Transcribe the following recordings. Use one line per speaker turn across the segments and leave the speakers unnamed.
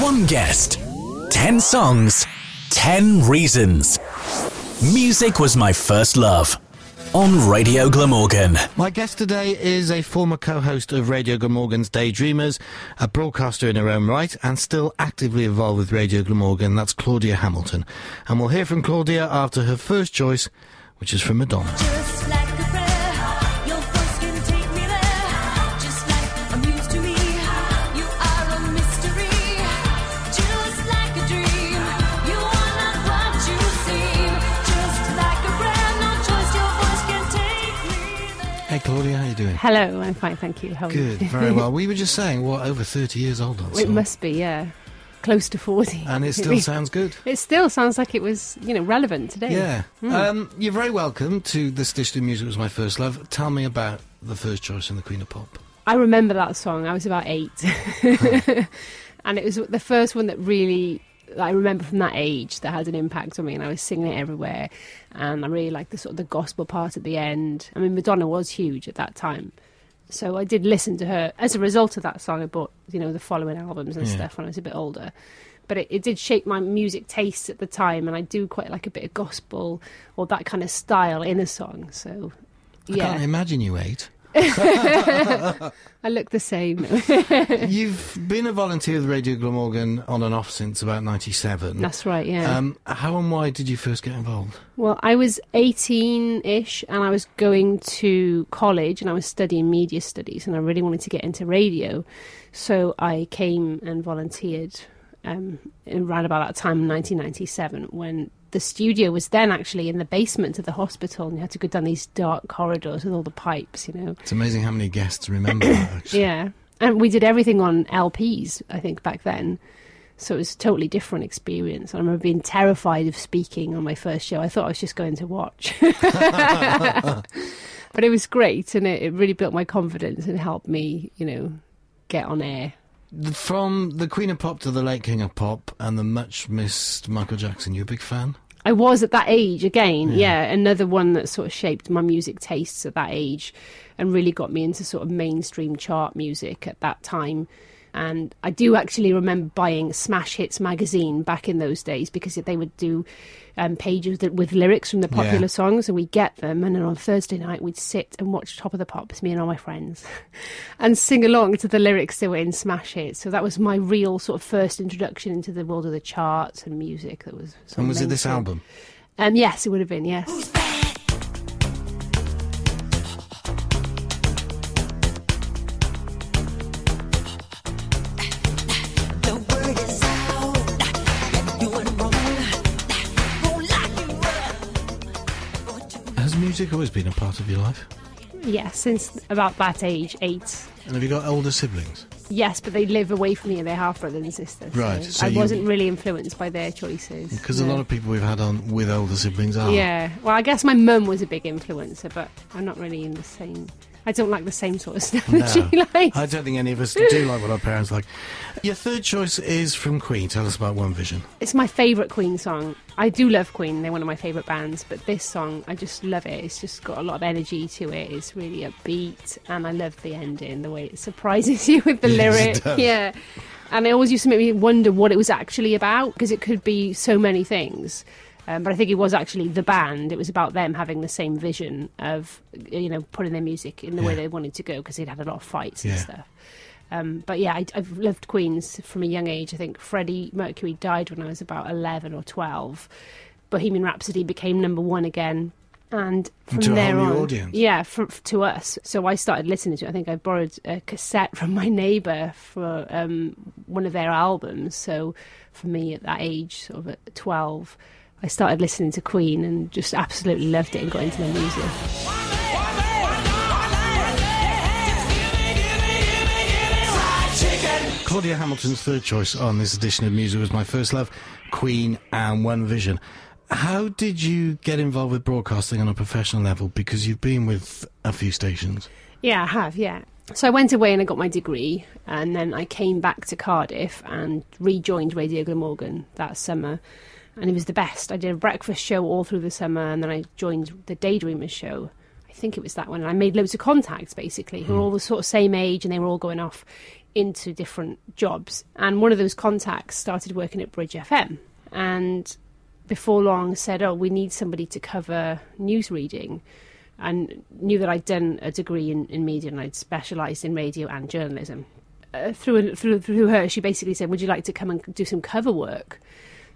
One guest, 10 songs, 10 reasons. Music was my first love. On Radio Glamorgan.
My guest today is a former co-host of Radio Glamorgan's Daydreamers, a broadcaster in her own right, and still actively involved with Radio Glamorgan. That's Claudia Hamilton. And we'll hear from Claudia after her first choice, which is from Madonna. Hey Claudia, how are you doing?
Hello, I'm fine, thank you. How
Good,
you?
very well. We were just saying, what, over 30 years old on
it
song.
must be, yeah. Close to 40.
And it still sounds good.
It still sounds like it was, you know, relevant today.
Yeah.
Hmm.
Um, you're very welcome to This Dish Music Was My First Love. Tell me about the first choice in the Queen of Pop.
I remember that song. I was about eight. and it was the first one that really, I remember from that age that had an impact on me. And I was singing it everywhere. And I really liked the sort of the gospel part at the end. I mean, Madonna was huge at that time. So I did listen to her. As a result of that song, I bought, you know, the following albums and
Yeah.
stuff when I was a bit older. But it, it did shape my music tastes at the time. And I do quite like a bit of gospel or that kind of style in a song. So,
I can't
yeah.
imagine you ate.
I look the same.
You've been a volunteer with Radio Glamorgan on and off since about 97.
That's right, yeah.
Um, how and why did you first get involved?
Well, I was 18 ish and I was going to college and I was studying media studies and I really wanted to get into radio. So I came and volunteered um, around about that time in 1997 when the studio was then actually in the basement of the hospital and you had to go down these dark corridors with all the pipes, you know.
It's amazing how many guests remember that, actually.
Yeah. And we did everything on LPs, I think, back then. So it was a totally different experience. I remember being terrified of speaking on my first show. I thought I was just going to watch. but it was great and it, it really built my confidence and helped me, you know, get on air.
From the Queen of Pop to the late King of Pop and the much missed Michael Jackson, you a big fan?
I was at that age again,
Yeah.
yeah. another one that sort of shaped my music tastes at that age and really got me into sort of mainstream chart music at that time. And I do actually remember buying Smash Hits magazine back in those days because they would do um, pages that, with lyrics from the popular
Yeah.
songs, and we'd get them. And then on Thursday night, we'd sit and watch Top of the Pops, me and all my friends, and sing along to the lyrics that were in Smash Hits. So that was my real sort of first introduction into the world of the charts and music. That was.
And was it this album?
Um, yes, it would have been. Yes.
Music always been a part of your life?
Yes, since about that age, eight.
And have you got older siblings?
Yes, but they live away from me and they're half brothers and sisters.
Right,
So
so
I
you-
wasn't really influenced by their choices.
Because a lot of people we've had on with older siblings are.
Yeah. Well, I guess my mum was a big influencer, but I'm not really in the same. I don't like the same sort of stuff that she
No.
likes.
I don't think any of us do like what our parents like. Your third choice is from Queen. Tell us about One Vision.
It's my favourite Queen song. I do love Queen, they're one of my favourite bands, but this song, I just love it. It's just got a lot of energy to it. It's really upbeat, and I love the ending, the way it surprises you with the
Yes,
lyric. Yeah. And it always used to make me wonder what it was actually about, because it could be so many things. Um, but I think it was actually the band. It was about them having the same vision of, you know, putting their music in the way they wanted to go, because they'd had a lot of fights
Yeah.
and stuff. Um, but yeah, I, I've loved Queens from a young age. I think Freddie Mercury died when I was about 11 or 12. Bohemian Rhapsody became number one again. And from
To
there on,
audience.
yeah, for, to us. So I started listening to it. I think I borrowed a cassette from my neighbour for um, one of their albums. So for me at that age, sort of at 12, I started listening to Queen and just absolutely loved it and got into their music.
Claudia Hamilton's third choice on this edition of Music was my first love, Queen and One Vision. How did you get involved with broadcasting on a professional level? Because you've been with a few stations.
Yeah, I have, yeah. So I went away and I got my degree, and then I came back to Cardiff and rejoined Radio Glamorgan that summer. And it was the best. I did a breakfast show all through the summer, and then I joined the Daydreamers show. I think it was that one. And I made loads of contacts, basically, who were all the sort of same age, and they were all going off into different jobs. And one of those contacts started working at Bridge FM. And before long said, Oh, we need somebody to cover news reading. And knew that I'd done a degree in, in media and I'd specialised in radio and journalism. Uh, through, through, through her, she basically said, Would you like to come and do some cover work?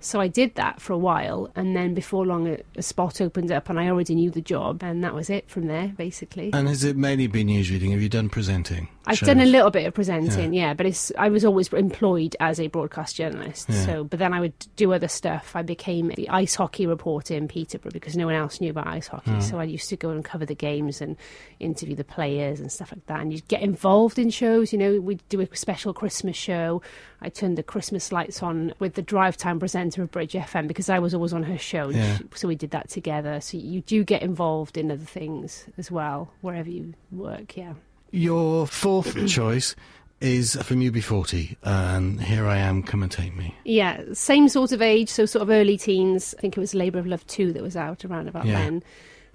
So I did that for a while, and then before long, a, a spot opened up, and I already knew the job, and that was it from there, basically.
And has it mainly been newsreading? Have you done presenting?
I've
shows?
done a little bit of presenting, yeah, but it's I was always employed as a broadcast journalist.
Yeah.
So, but then I would do other stuff. I became the ice hockey reporter in Peterborough because no one else knew about ice hockey. Hmm. So I used to go and cover the games and interview the players and stuff like that. And you'd get involved in shows. You know, we'd do a special Christmas show. I turned the Christmas lights on with the drive time presenter of Bridge FM because I was always on her show.
Yeah.
So we did that together. So you do get involved in other things as well wherever you work. Yeah.
Your fourth choice is from UB40, and here I am, come and take me.
Yeah, same sort of age, so sort of early teens. I think it was Labour of Love 2 that was out around about
Yeah.
then.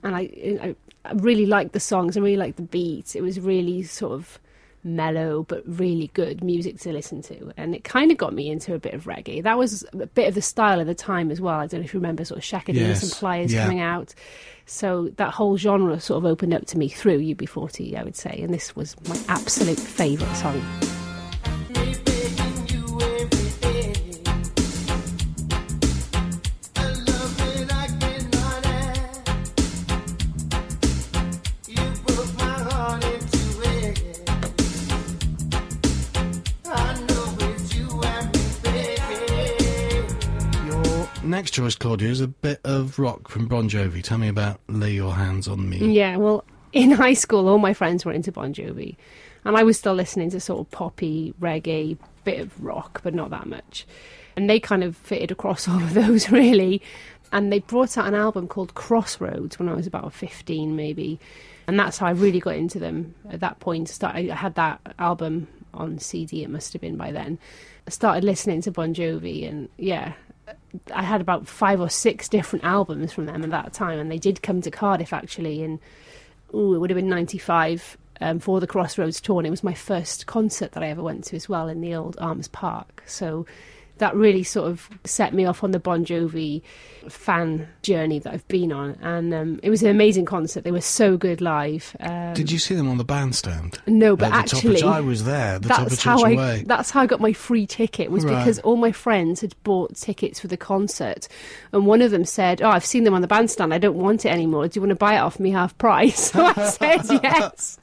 And I, I, I really liked the songs, I really liked the beat. It was really sort of mellow, but really good music to listen to. And it kind of got me into a bit of reggae. That was a bit of the style of the time as well. I don't know if you remember sort of Chaka
Yes,
and Pliers
yeah.
coming out. So that whole genre sort of opened up to me through UB40, I would say. And this was my absolute favourite song.
Next choice, Claudia, is a bit of rock from Bon Jovi. Tell me about Lay Your Hands on Me.
Yeah, well, in high school, all my friends were into Bon Jovi, and I was still listening to sort of poppy, reggae, bit of rock, but not that much. And they kind of fitted across all of those, really. And they brought out an album called Crossroads when I was about 15, maybe. And that's how I really got into them at that point. I had that album on CD, it must have been by then. I started listening to Bon Jovi, and yeah, I had about five or six different albums from them at that time, and they did come to Cardiff actually in, ooh, it would have been '95 um, for the Crossroads tour. And it was my first concert that I ever went to as well in the old Arms Park. So that really sort of set me off on the Bon Jovi fan journey that I've been on, and um, it was an amazing concert. They were so good live. Um,
Did you see them on the bandstand?
No, but
At the top of-
actually,
I was there. The top of
that's how I.
Away.
That's how I got my free ticket. Was
Right.
because all my friends had bought tickets for the concert, and one of them said, "Oh, I've seen them on the bandstand. I don't want it anymore. Do you want to buy it off me half price?" So I said yes,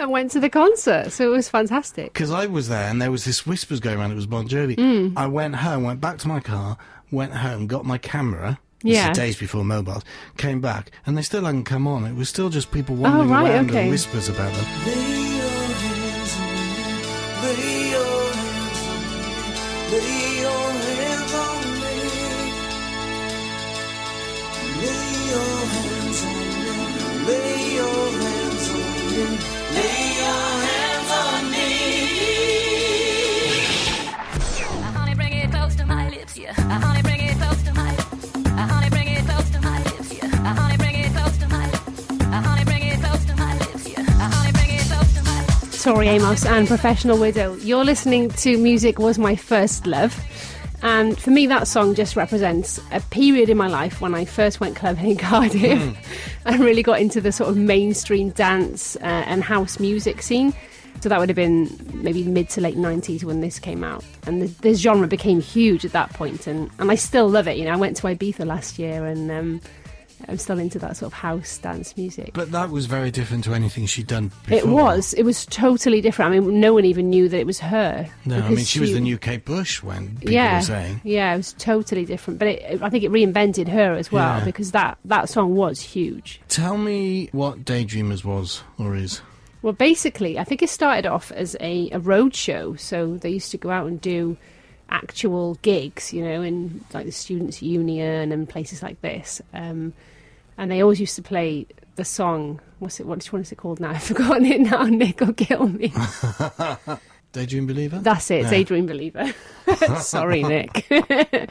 and went to the concert. So it was fantastic.
Because I was there and there was this whispers going around. It was Bon Jovi.
Mm.
I went home, went back to my car, went home, got my camera. This
Yeah.
is days before mobiles. Came back and they still hadn't come on. It was still just people wandering
Oh, right,
around
okay.
and whispers about them.
Amos and Professional Widow. You're listening to Music Was My First Love. And for me, that song just represents a period in my life when I first went clubbing in Cardiff and really got into the sort of mainstream dance uh, and house music scene. So that would have been maybe mid to late 90s when this came out. And the, this genre became huge at that point, and, and I still love it. You know, I went to Ibiza last year and um, I'm still into that sort of house dance music.
But that was very different to anything she'd done before.
It was. It was totally different. I mean, no one even knew that it was her.
No, I mean, she was the new Kate Bush when people
yeah,
were saying.
yeah, it was totally different. But it, I think it reinvented her as well
Yeah.
because that that song was huge.
Tell me what Daydreamers was or is.
Well, basically, I think it started off as a, a road show. So they used to go out and do actual gigs, you know, in like the Students' Union and places like this. Um, and they always used to play the song. What's it? What, what is it called now? I've forgotten it now. Nick will kill me.
Daydream Believer?
That's it,
Yeah.
Daydream Believer. Sorry, Nick. and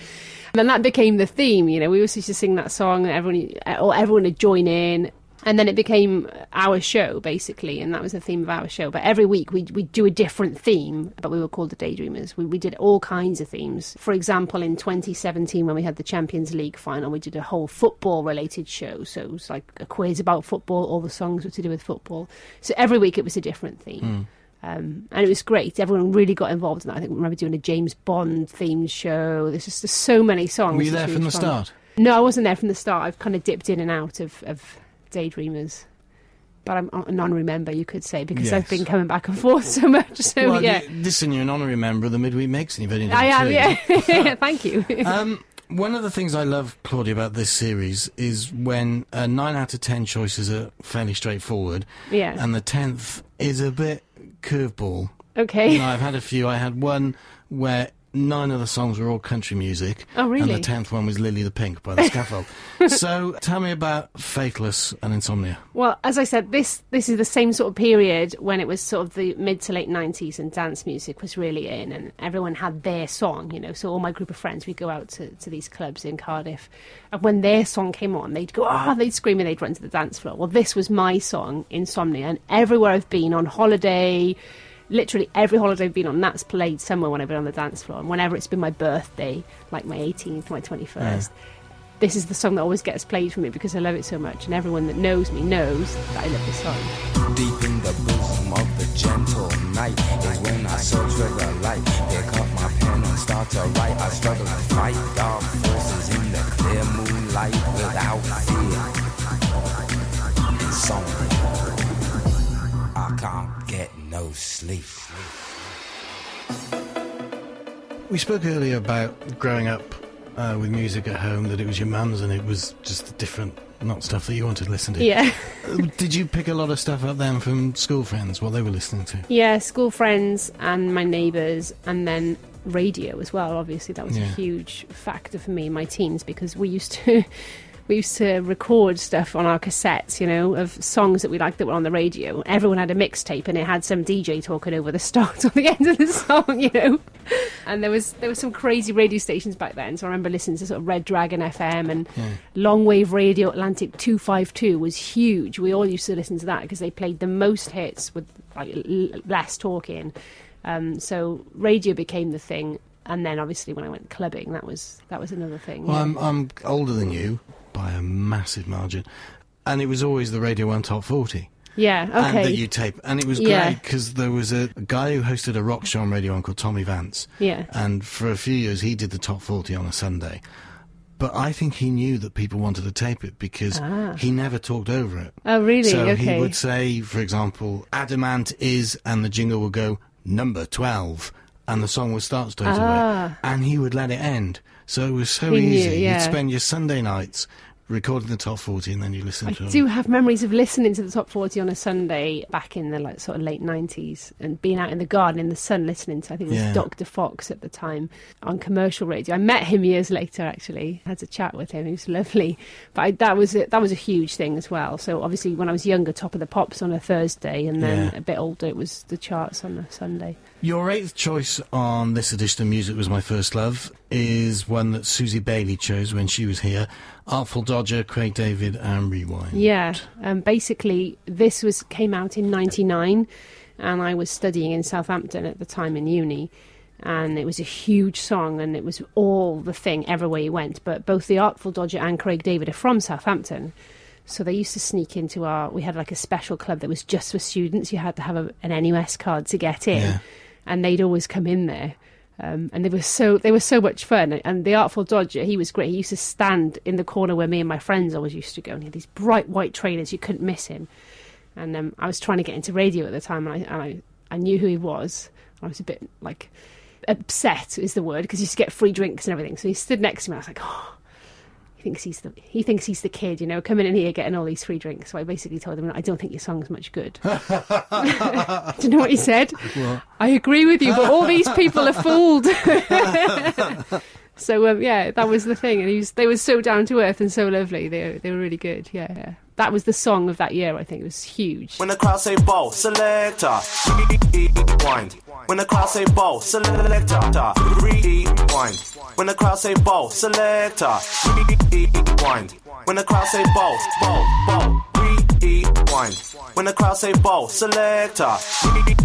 then that became the theme. You know, we always used to sing that song, and everyone or everyone would join in. And then it became our show basically and that was the theme of our show but every week we we do a different theme but we were called the daydreamers we, we did all kinds of themes for example in 2017 when we had the champions league final we did a whole football related show so it was like a quiz about football all the songs were to do with football so every week it was a different theme um, and it was great. Everyone really got involved in that. I think we remember doing a James Bond themed show. There's just there's so many songs.
Were you there from the
fun.
start?
No, I wasn't there from the start. I've kind of dipped in and out of, of Daydreamers. But I'm a non-remember, you could say, because I've been coming back and forth so much. So
well,
yeah,
you, listen, you're an honorary member of the Midweek Mix, and you've only
I am.
two.
Yeah, thank you.
Um, one of the things I love, Claudia, about this series is when uh, nine out of ten choices are fairly straightforward,
yeah.
and the tenth is a bit curveball.
okay.
No, I've had a few. I had one where nine of the songs were all country music.
Oh, really?
And the tenth one was Lily the Pink by the Scaffold. so tell me about Faithless and Insomnia.
Well, as I said, this this is the same sort of period when it was sort of the mid to late nineties and dance music was really in, and everyone had their song, you know. So all my group of friends, we'd go out to, to these clubs in Cardiff, and when their song came on, they'd go, "Ah!" they'd scream and they'd run to the dance floor. Well, this was my song, Insomnia, and everywhere I've been on holiday. Literally every holiday I've been on, that's played somewhere when I've been on the dance floor. And whenever it's been my birthday, like my 18th, my 21st, this is the song that always gets played for me because I love it so much, and everyone that knows me knows that I love this song.
Deep in the bosom of the gentle night is when I search for the light. Pick up my pen and start to write. I struggle to fight dark forces in the clear moonlight without fear. Insomnia. I can't no sleep.
We spoke earlier about growing up uh, with music at home, that it was your mum's and it was just different, not stuff that you wanted to listen to.
Yeah,
Uh, Did you pick a lot of stuff up then from school friends, what they were listening to?
yeah, school friends and my neighbours, and then radio as well. Obviously, that was a huge factor for me in my teens because we used to. We used to record stuff on our cassettes, you know, of songs that we liked that were on the radio. Everyone had a mixtape, and it had some DJ talking over the start or the end of the song, you know. And there was there were some crazy radio stations back then. So I remember listening to sort of Red Dragon FM and
Yeah.
Longwave Radio Atlantic 252 was huge. We all used to listen to that because they played the most hits with like l- less talking. Um, so radio became the thing, and then obviously when I went clubbing, that was that was another thing.
Well,
yeah.
I'm, I'm older than you by a massive margin. And it was always the Radio 1 Top 40.
yeah,
And that you tape. And it was
Yeah.
great because there was a, a guy who hosted a rock show on Radio 1 called Tommy Vance.
yeah,
And for a few years, he did the top 40 on a Sunday. But I think he knew that people wanted to tape it because
Ah.
he never talked over it.
oh really?
so
okay,
he would say, for example, Adam Ant is, and the jingle would go, number 12, and the song would start straight
Ah.
away. And he would let it end. So it was so
He knew,
easy.
yeah.
You'd spend your Sunday nights recording the top 40 and then you listen
I
to them.
do have memories of listening to the top 40 on a Sunday back in the like sort of late 90s and being out in the garden in the sun listening to I think it was
Yeah.
Dr. Fox at the time on commercial radio. I met him years later actually. Had a chat with him. He was lovely. But I, that was a, that was a huge thing as well. So obviously when I was younger top of the pops on a Thursday and then
Yeah.
a bit older it was the charts on a Sunday.
Your eighth choice on this edition of Music Was My First Love is one that Susie Bailey chose when she was here. Artful Dodger, Craig David, and Rewind.
Yeah, um, basically, this was came out in '99, and I was studying in Southampton at the time in uni, and it was a huge song, and it was all the thing everywhere you went. But both the Artful Dodger and Craig David are from Southampton, so they used to sneak into our. We had like a special club that was just for students. You had to have a, an NUS card to get in,
Yeah.
And they'd always come in there. Um, and they were so they were so much fun. And the Artful Dodger, he was great. He used to stand in the corner where me and my friends always used to go, and he had these bright white trainers. You couldn't miss him. And um, I was trying to get into radio at the time, and I and I, I knew who he was. I was a bit like upset is the word because he used to get free drinks and everything. So he stood next to me. I was like, oh. He thinks he's the he thinks he's the kid, you know, coming in here getting all these free drinks. So I basically told him, I don't think your song's much good. Do you know what he said? I agree with you, but all these people are fooled. so um, yeah, that was the thing, and he was, they were so down to earth and so lovely. They they were really good. Yeah, yeah. that was the song of that year. I think it was huge.
When the crowd say ball, selector, rewind. When the crowd say ball, selector, rewind. When the crowd say ball, selector, rewind. When the crowd say ball, ball, ball, rewind. rewind. When the crowd say bow, selector,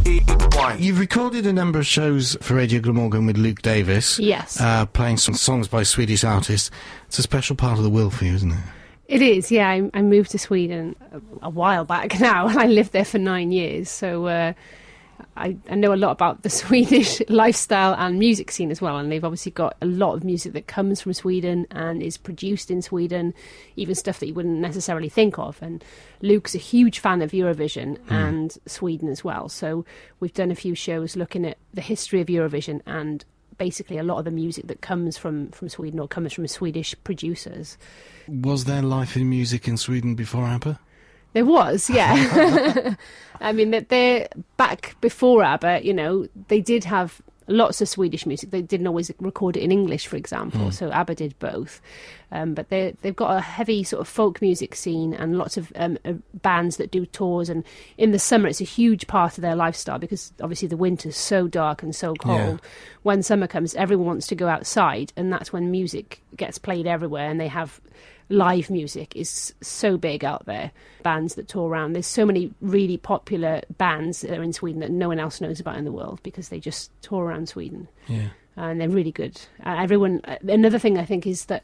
rewind.
You've recorded a number of shows for Radio Glamorgan with Luke Davis.
Yes.
Uh, playing some songs by Swedish artists. It's a special part of the world for you, isn't it?
It is, yeah. I, I moved to Sweden a, a while back now, and I lived there for nine years. So uh, I, I know a lot about the Swedish lifestyle and music scene as well. And they've obviously got a lot of music that comes from Sweden and is produced in Sweden, even stuff that you wouldn't necessarily think of. And Luke's a huge fan of Eurovision hmm. and Sweden as well. So we've done a few shows looking at the history of Eurovision and basically a lot of the music that comes from, from Sweden or comes from Swedish producers.
Was there life in music in Sweden before ABBA?
There was, yeah. I mean, that they're back before ABBA. You know, they did have lots of Swedish music. They didn't always record it in English, for example. So ABBA did both. Um, but they they've got a heavy sort of folk music scene and lots of um, uh, bands that do tours. And in the summer, it's a huge part of their lifestyle because obviously the winter's so dark and so cold. When summer comes, everyone wants to go outside, and that's when music gets played everywhere. And they have live music is so big out there. Bands that tour around. There's so many really popular bands that are in Sweden that no one else knows about in the world because they just tour around Sweden
Yeah.
and they're really good. Uh, everyone. Uh, another thing I think is that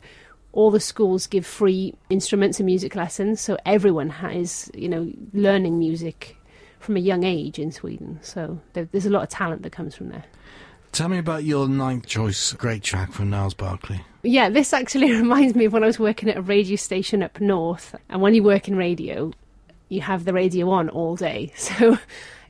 all the schools give free instruments and music lessons, so everyone has you know learning music from a young age in Sweden. So there, there's a lot of talent that comes from there.
Tell me about your ninth choice great track from Gnarls Barkley.
Yeah, this actually reminds me of when I was working at a radio station up north. And when you work in radio, you have the radio on all day. So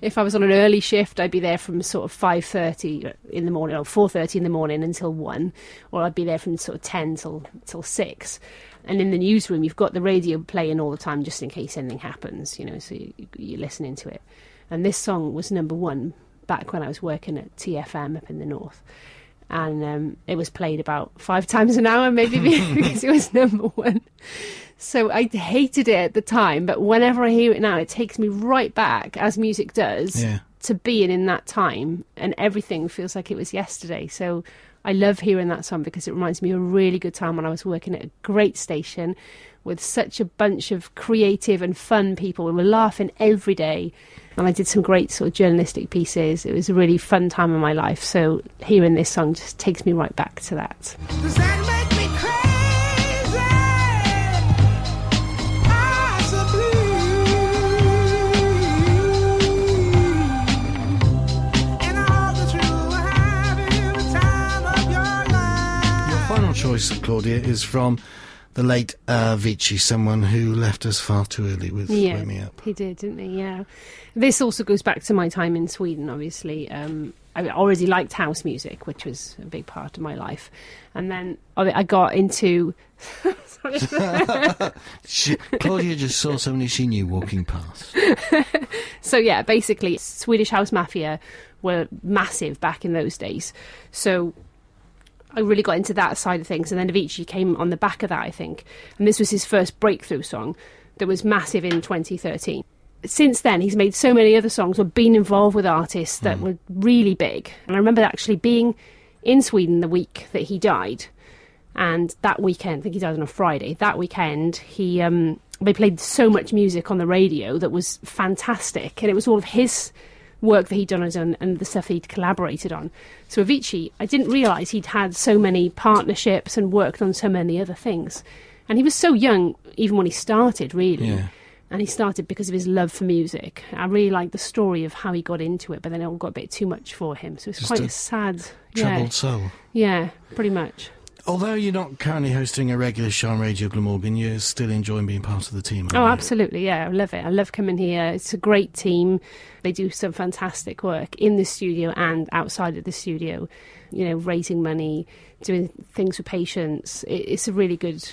if I was on an early shift, I'd be there from sort of 5.30 in the morning or 4.30 in the morning until 1. Or I'd be there from sort of 10 till, till 6. And in the newsroom, you've got the radio playing all the time just in case anything happens, you know, so you, you're listening to it. And this song was number one back when I was working at TFM up in the north and um, it was played about five times an hour, maybe because it was number one. So I hated it at the time, but whenever I hear it now, it takes me right back, as music does,
Yeah.
to being in that time, and everything feels like it was yesterday. So I love hearing that song because it reminds me of a really good time when I was working at a great station with such a bunch of creative and fun people. We were laughing every day. And I did some great sort of journalistic pieces. It was a really fun time in my life. So hearing this song just takes me right back to that.
Does that make me crazy? Possibly. And I hope that you will have it the time of your life.
Your final choice, Claudia, is from the late uh, Vici, someone who left us far too early with
Yeah,
Wake Me Up.
he did, didn't he? Yeah. This also goes back to my time in Sweden, obviously. Um, I already liked house music, which was a big part of my life. And then I I got into.
She, Claudia just saw somebody she knew walking past.
So yeah, basically, Swedish House Mafia were massive back in those days. So I really got into that side of things, and then Avicii came on the back of that, I think. And this was his first breakthrough song that was massive in 2013. Since then, he's made so many other songs or been involved with artists that were really big. And I remember actually being in Sweden the week that he died, and that weekend, I think he died on a Friday. That weekend, he um, they played so much music on the radio that was fantastic, and it was all of his work that he'd done on his own and the stuff he'd collaborated on. So Avicii, I didn't realise he'd had so many partnerships and worked on so many other things, and he was so young even when he started, really.
Yeah.
And he started because of his love for music. I really like the story of how he got into it, but then it all got a bit too much for him. So it's
Just
quite
a
a sad.
Troubled
Yeah,
soul.
yeah, pretty much.
Although you're not currently hosting a regular show on Radio Glamorgan, you're still enjoying being part of the team. aren't
Oh,
you?
absolutely. Yeah, I love it. I love coming here. It's a great team. They do some fantastic work in the studio and outside of the studio, you know, raising money, doing things for patients. It's a really good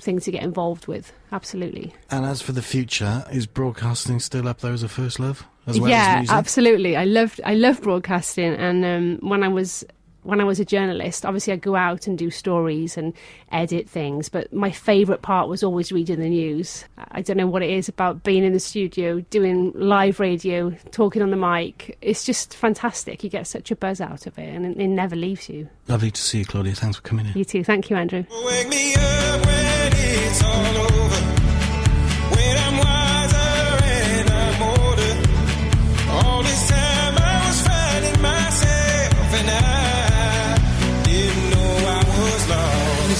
thing to get involved with. Absolutely.
And as for the future, is broadcasting still up there as a first love? As well
yeah, absolutely. I loved I love broadcasting, and um, when I was when I was a journalist, obviously I'd go out and do stories and edit things. But my favourite part was always reading the news. I don't know what it is about being in the studio, doing live radio, talking on the mic. It's just fantastic. You get such a buzz out of it, and it, it never leaves you.
Lovely to see you, Claudia. Thanks for coming in.
You too. Thank you, Andrew.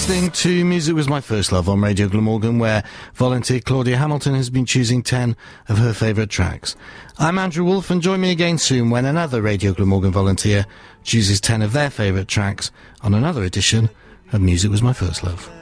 Listening to Music Was My First Love on Radio Glamorgan, where volunteer Claudia Hamilton has been choosing 10 of her favourite tracks. I'm Andrew Wolf, and join me again soon when another Radio Glamorgan volunteer chooses 10 of their favourite tracks on another edition of Music Was My First Love.